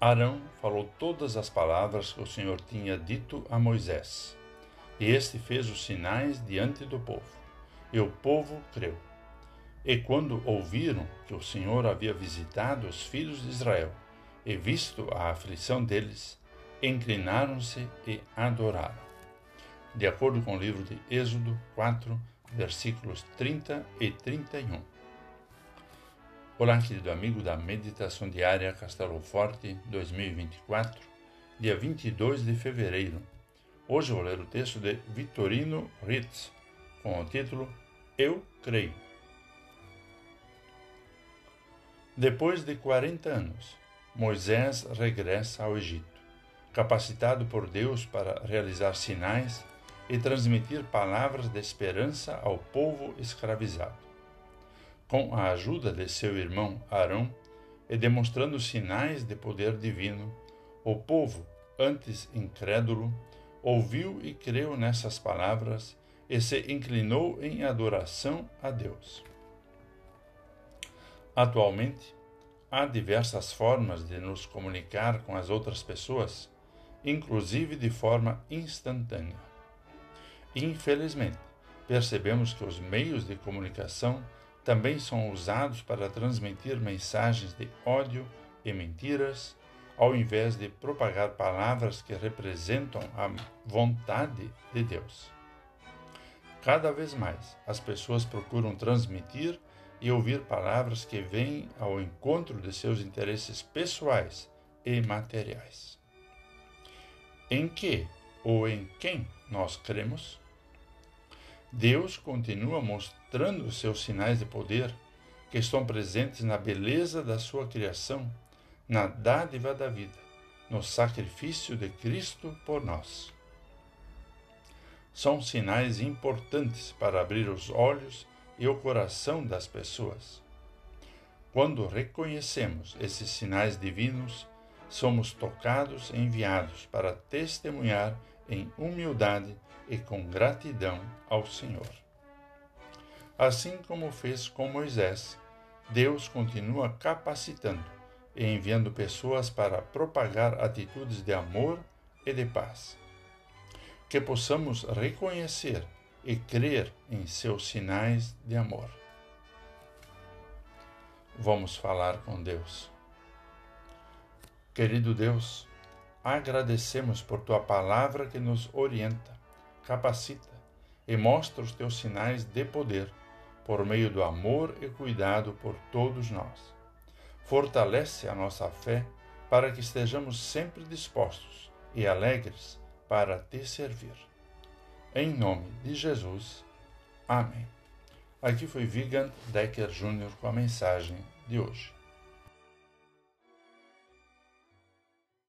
Arão falou todas as palavras que o Senhor tinha dito a Moisés, e este fez os sinais diante do povo, e o povo creu. E quando ouviram que o Senhor havia visitado os filhos de Israel e visto a aflição deles, inclinaram-se e adoraram. De acordo com o livro de Êxodo 4, versículos 30 e 31. Olá, querido amigo da Meditação Diária Castelo Forte 2024, dia 22 de fevereiro. Hoje vou ler o texto de Vitorino Ritz, com o título Eu Creio. Depois de 40 anos, Moisés regressa ao Egito, capacitado por Deus para realizar sinais e transmitir palavras de esperança ao povo escravizado. Com a ajuda de seu irmão Arão e demonstrando sinais de poder divino, o povo, antes incrédulo, ouviu e creu nessas palavras e se inclinou em adoração a Deus. Atualmente, há diversas formas de nos comunicar com as outras pessoas, inclusive de forma instantânea. Infelizmente, percebemos que os meios de comunicação também são usados para transmitir mensagens de ódio e mentiras, ao invés de propagar palavras que representam a vontade de Deus. Cada vez mais, as pessoas procuram transmitir e ouvir palavras que vêm ao encontro de seus interesses pessoais e materiais. Em que ou em quem nós cremos? Deus continua mostrando os seus sinais de poder, que estão presentes na beleza da sua criação, na dádiva da vida, no sacrifício de Cristo por nós são sinais importantes para abrir os olhos e o coração das pessoas. Quando reconhecemos esses sinais divinos, somos tocados e enviados para testemunhar em humildade e com gratidão ao Senhor. Assim como fez com Moisés, Deus continua capacitando e enviando pessoas para propagar atitudes de amor e de paz que possamos reconhecer e crer em seus sinais de amor. Vamos falar com Deus. Querido Deus, agradecemos por tua palavra que nos orienta, capacita e mostra os teus sinais de poder por meio do amor e cuidado por todos nós. Fortalece a nossa fé para que estejamos sempre dispostos e alegres para te servir. Em nome de Jesus. Amém. Aqui foi Vigand Decker Jr. com a mensagem de hoje.